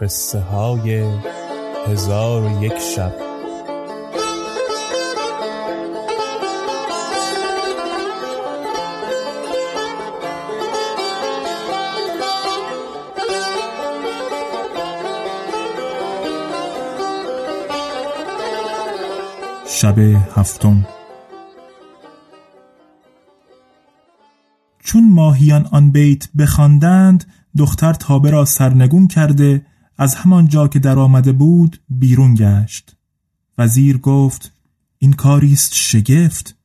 قصه های هزار و یک شب. شب هفتم. چون ماهیان آن بیت بخواندند دختر تابه را سرنگون کرده از همان جا که در آمده بود بیرون گشت. وزیر گفت این کاری است شگفت.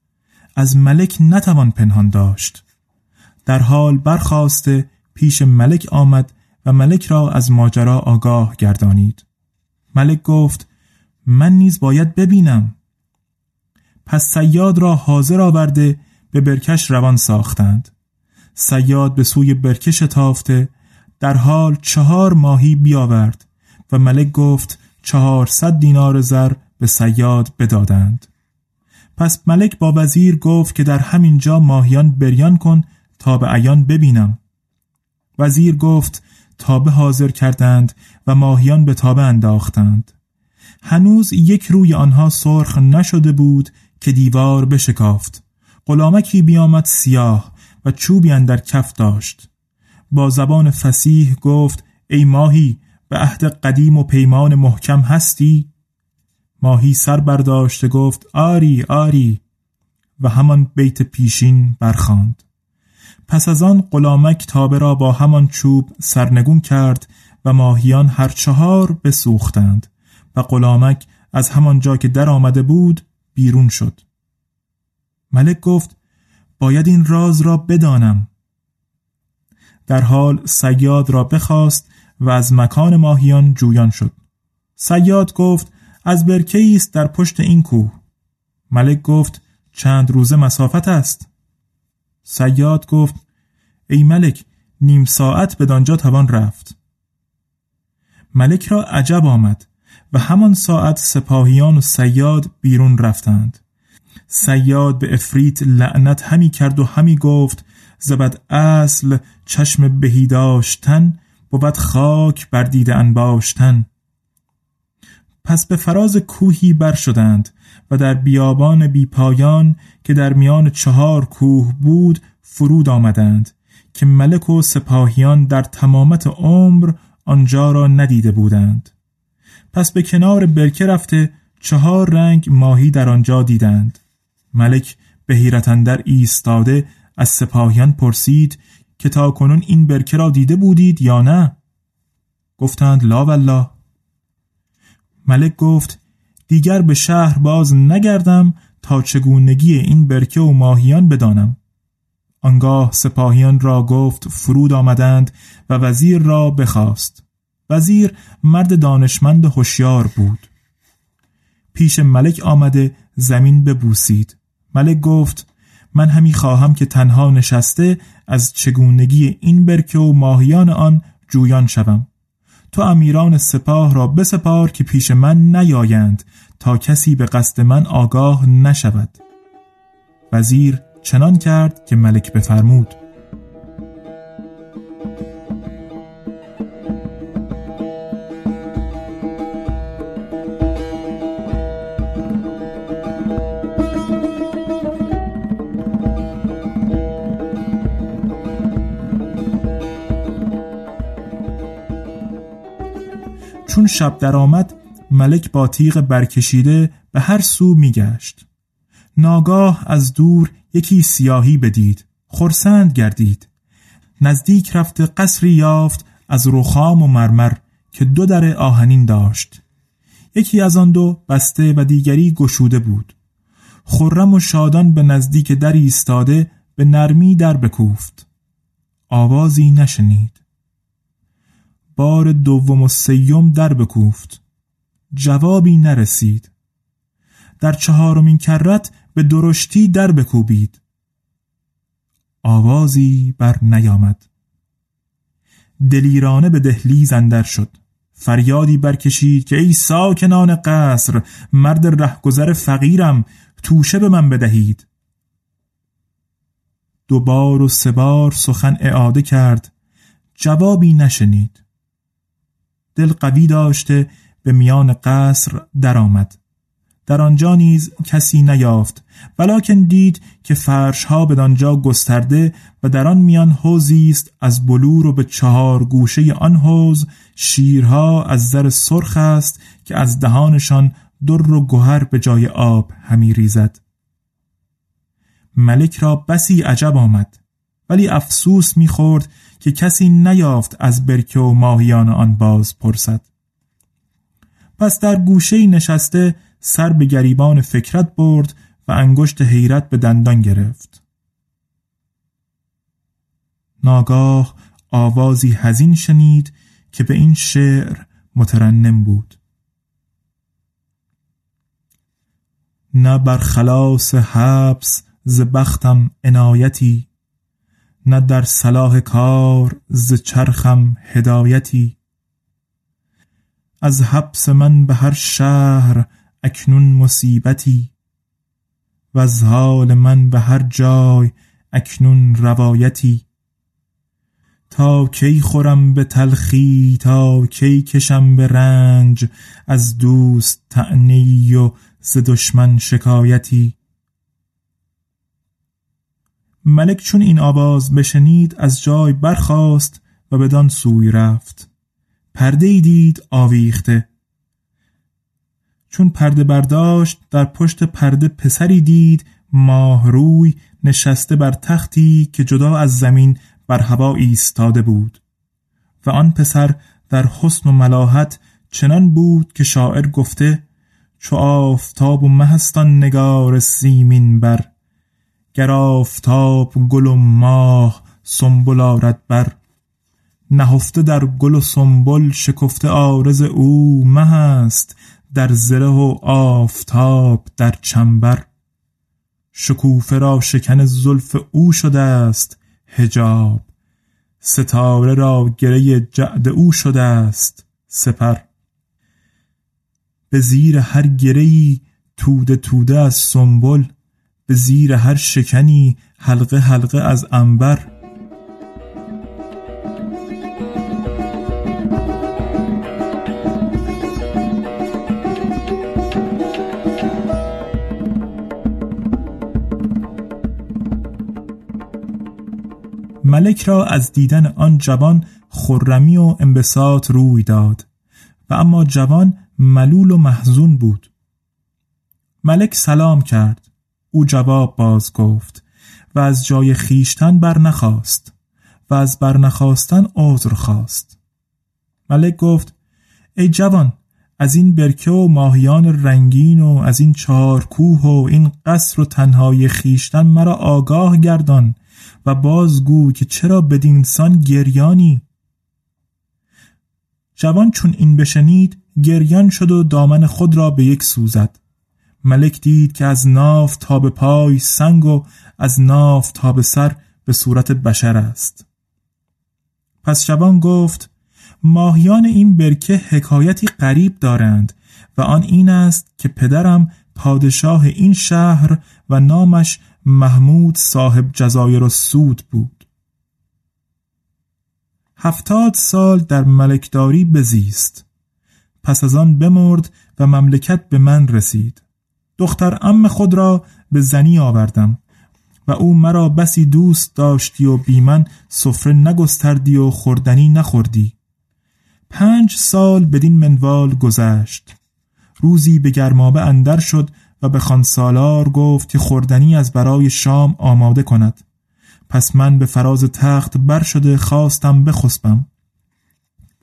از ملک نتوان پنهان داشت. در حال برخواسته پیش ملک آمد و ملک را از ماجرا آگاه گردانید. ملک گفت من نیز باید ببینم. پس سیاد را حاضر آورده به برکش روان ساختند. سیاد به سوی برکش تافته در حال چهار ماهی بیاورد و ملک گفت چهارصد دینار زر به سیاد بدادند. پس ملک با وزیر گفت که در همین جا ماهیان بریان کن تا به عیان ببینم. وزیر گفت تابه حاضر کردند و ماهیان به تابه انداختند. هنوز یک روی آنها سرخ نشده بود که دیوار بشکافت. غلامکی بیامد سیاه و چوبی اندر کف داشت. با زبان فسیح گفت ای ماهی به عهد قدیم و پیمان محکم هستی؟ ماهی سر برداشته گفت آری آری. و همان بیت پیشین برخاند. پس از آن غلامک تابه را با همان چوب سرنگون کرد و ماهیان هر چهار بسوختند و غلامک از همان جا که در آمده بود بیرون شد. ملک گفت باید این راز را بدانم. در حال سیاد را بخواست و از مکان ماهیان جویان شد. سیاد گفت از برکه است در پشت این کوه. ملک گفت چند روزه مسافت است. سیاد گفت ای ملک نیم ساعت به دانجا توان رفت. ملک را عجب آمد و همان ساعت سپاهیان و سیاد بیرون رفتند. سیاد به افریت لعنت همی کرد و همی گفت زبد اصل چشم بهی داشتن بود خاک بر دیده انباشتن. پس به فراز کوهی بر شدند و در بیابان بی پایان که در میان چهار کوه بود فرود آمدند که ملک و سپاهیان در تمامت عمر آنجا را ندیده بودند. پس به کنار برکه رفته چهار رنگ ماهی در آنجا دیدند. ملک به حیرت ایستاده از سپاهیان پرسید که تا کنون این برکه را دیده بودید یا نه؟ گفتند لا والله. ملک گفت دیگر به شهر باز نگردم تا چگونگی این برکه و ماهیان بدانم. آنگاه سپاهیان را گفت فرود آمدند و وزیر را بخواست. وزیر مرد دانشمند هوشیار بود. پیش ملک آمده زمین ببوسید. ملک گفت من همی خواهم که تنها نشسته از چگونگی این برکه و ماهیان آن جویان شوم. تو امیران سپاه را بسپار که پیش من نیایند تا کسی به قصد من آگاه نشود. وزیر چنان کرد که ملک بفرمود. چون شب درآمد ملک با تیغ برکشیده به هر سو میگشت. ناگاه از دور یکی سیاهی بدید خرسند گردید. نزدیک رفت قصری یافت از رخام و مرمر که دو در آهنین داشت. یکی از آن دو بسته و دیگری گشوده بود. خرم و شادان به نزدیک در ایستاده به نرمی در بکوفت. آوازی نشنید. بار دوم و سیوم در بکوفت. جوابی نرسید. در چهارمین کرت به درشتی در بکوبید. آوازی بر نیامد. دلیرانه به دهلیز اندر شد. فریادی برکشید که ای ساکنان قصر مرد رهگذر فقیرم توشه به من بدهید. دوبار و سه بار سخن اعاده کرد. جوابی نشنید. دل قوی داشته به میان قصر درآمد. در آنجا نیز کسی نیافت ولیکن دید که فرشها به آنجا گسترده و در آن میان حوزی است از بلور و به چهار گوشه آن حوز شیرها از زر سرخ است که از دهانشان در و گوهر به جای آب همی ریزد. ملک را بسی عجب آمد ولی افسوس می‌خورد که کسی نیافت از برکه و ماهیان آن باز پرسد. پس در گوشه نشسته سر به گریبان فکرت برد و انگشت حیرت به دندان گرفت. ناگاه آوازی هزین شنید که به این شعر مترنم بود. نه بر خلاص حبس ز بختم عنایتی نه در صلاح کار ز چرخم هدایتی. از حبس من به هر شهر اکنون مصیبتی. و از حال من به هر جای اکنون روایتی. تا کی خورم به تلخی تا کی کشم به رنج از دوست تعنی و ز دشمن شکایتی. ملک چون این آواز بشنید از جای برخاست و بدان سوی رفت. پرده ای دید آویخته. چون پرده برداشت در پشت پرده پسری دید ماه روی نشسته بر تختی که جدا از زمین بر هوا ایستاده بود. و آن پسر در حسن و ملاحت چنان بود که شاعر گفته چو آفتاب و مهستان نگار سیمین بر گر آفتاب گل و ماه سنبل آرد بر. نهفته در گل و سنبل شکفته آرز او مه است در زره و آفتاب در چنبر. شکوفه را شکن زلف او شده است هجاب ستاره را گره جعد او شده است سپر. به زیر هر گرهی توده توده از سنبل به زیر هر شکنی حلقه حلقه از انبر ملک را از دیدن آن جوان خرمی و انبساط روی داد و اما جوان ملول و محزون بود. ملک سلام کرد. او جواب باز گفت و از جای خیشتن برنخواست و از برنخواستن عذر خواست. ملک گفت ای جوان از این برکه و ماهیان رنگین و از این چهار کوه و این قصر و تنهای خیشتن مرا آگاه گردان و بازگو که چرا بدینسان گریانی؟ جوان چون این بشنید گریان شد و دامن خود را به یک سوزد. ملک دید که از ناف تا به پای سنگ و از ناف تا به سر به صورت بشر است. پس شبان گفت ماهیان این برکه حکایتی غریب دارند و آن این است که پدرم پادشاه این شهر و نامش محمود صاحب جزایر و سود بود. هفتاد سال در ملکداری بزیست. پس از آن بمرد و مملکت به من رسید. دختر ام خود را به زنی آوردم و او مرا بسی دوست داشتی و بی من سفره نگستردی و خوردنی نخوردی. پنج سال بدین منوال گذشت. روزی به گرمابه اندر شد و به خانسالار گفت که خوردنی از برای شام آماده کند. پس من به فراز تخت بر شده خواستم بخسبم.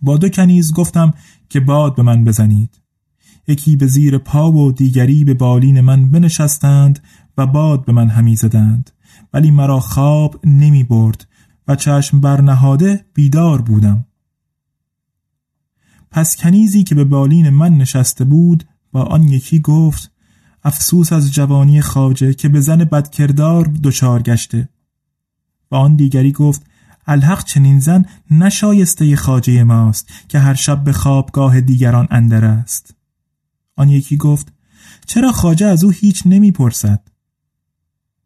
با دو کنیز گفتم که باد به من بزنید. یکی به زیر پا و دیگری به بالین من بنشستند و باد به من همی زدند. ولی مرا خواب نمی برد و چشم برنهاده بیدار بودم. پس کنیزی که به بالین من نشسته بود با آن یکی گفت افسوس از جوانی خاجه که به زن بدکردار دچار گشته. و آن دیگری گفت الحق چنین زن نشایسته خاجه ماست که هر شب به خوابگاه دیگران اندر است. آن یکی گفت چرا خاجه از او هیچ نمی‌پرسد؟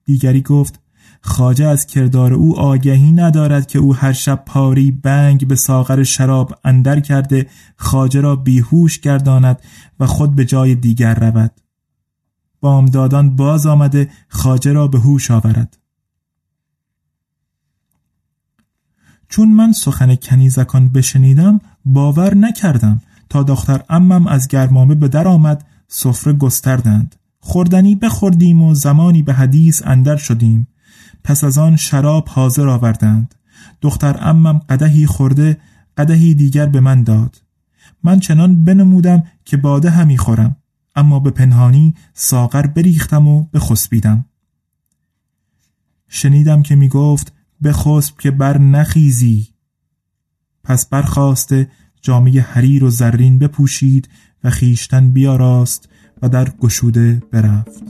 دیگری گفت خاجه از کردار او آگهی ندارد که او هر شب پاری بنگ به ساغر شراب اندر کرده خاجه را بیهوش گرداند و خود به جای دیگر رود. بامدادان باز آمده خاجه را به هوش آورد. چون من سخن کنیزکان بشنیدم باور نکردم تا دختر امم از گرمامه به در آمد سفره گستردند. خوردنی بخوردیم و زمانی به حدیث اندر شدیم. پس از آن شراب حاضر آوردند. دختر امم قدهی خورده قدهی دیگر به من داد. من چنان بنمودم که باده همی خورم. اما به پنهانی ساغر بریختم و بخسبیدم شنیدم که می گفت بخسب که بر نخیزی. پس برخواسته جامعه حریر و زرین بپوشید و خیشتن بیاراست و در گشوده برفت.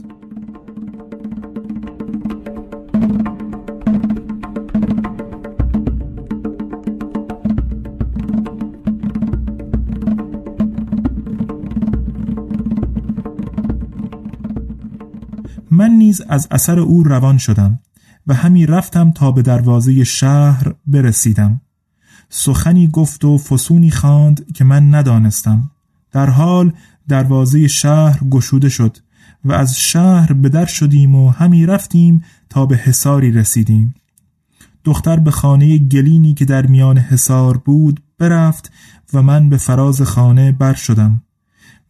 من نیز از اثر او روان شدم و همی رفتم تا به دروازه شهر برسیدم. سخنی گفت و فسونی خواند که من ندانستم. در حال دروازه شهر گشوده شد و از شهر به در شدیم و همی رفتیم تا به حساری رسیدیم. دختر به خانه گلینی که در میان حسار بود برفت و من به فراز خانه بر شدم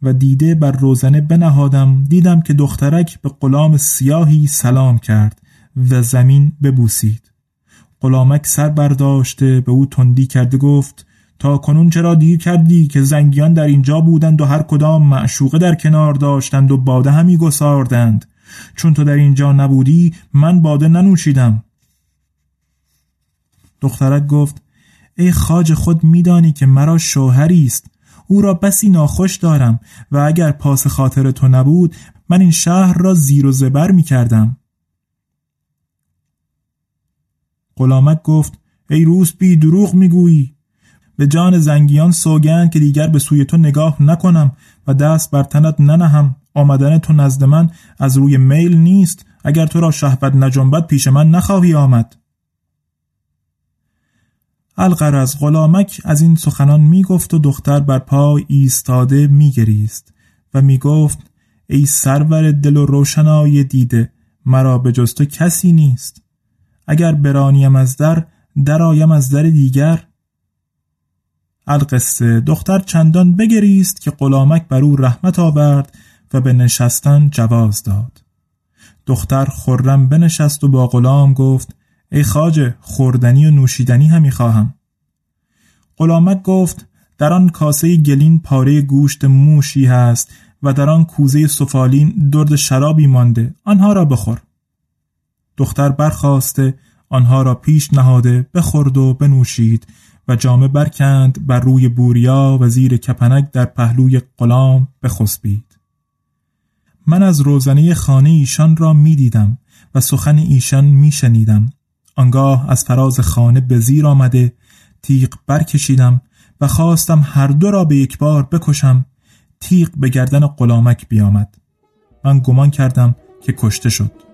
و دیده بر روزنه بنهادم. دیدم که دخترک به غلام سیاهی سلام کرد و زمین ببوسید. غلامک سر برداشته به او تندی کرده گفت تا کنون چرا دیر کردی که زنگیان در اینجا بودند و هر کدام معشوقه در کنار داشتند و باده همی گساردند. چون تو در اینجا نبودی من باده ننوشیدم. دخترک گفت ای خاج خود میدانی که مرا شوهری است. او را بسی ناخوش دارم و اگر پاس خاطر تو نبود من این شهر را زیر و زبر می کردم غلامک گفت ای روز بی دروغ می‌گویی. به جان زنگیان سوگند که دیگر به سوی تو نگاه نکنم و دست بر تنت ننهم. آمدن تو نزد من از روی میل نیست. اگر تو را شهبت نجنبت پیش من نخواهی آمد. القرز غلامک از این سخنان می گفت و دختر بر پای ایستاده می گریست و می گفت ای سرور دل و روشنای دیده مرا به جز تو کسی نیست. اگر برانیم از در درایم از در دیگر. القصه. دختر چندان بگریست که غلامک بر او رحمت آورد و به نشستن جواز داد. دختر خرم بنشست و با غلام گفت ای خاجه خوردنی و نوشیدنی همی خواهم. غلامک گفت در آن کاسه گلین پاره گوشت موشی هست و در آن کوزه سفالین درد شرابی مانده. آنها را بخور. دختر برخواسته آنها را پیش نهاده بخورد و بنوشید و جامه برکند بر روی بوریا و زیر کپنک در پهلوی غلام بخسبید. من از روزنه خانه ایشان را می دیدم و سخن ایشان می شنیدم. آنگاه از فراز خانه به زیر آمده تیغ برکشیدم و خواستم هر دو را به یک بار بکشم. تیغ به گردن غلامک بیامد. من گمان کردم که کشته شد.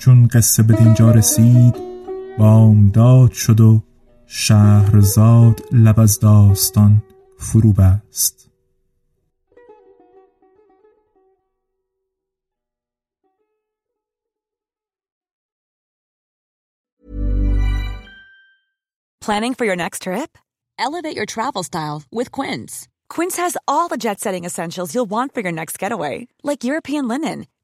چون قصه به دینجا رسید بامداد شد و شهرزاد لب از داستان فرو بست Planning for your next trip? Elevate your travel style with Quince. Quince has all the jet setting essentials you'll want for your next getaway, like European linen,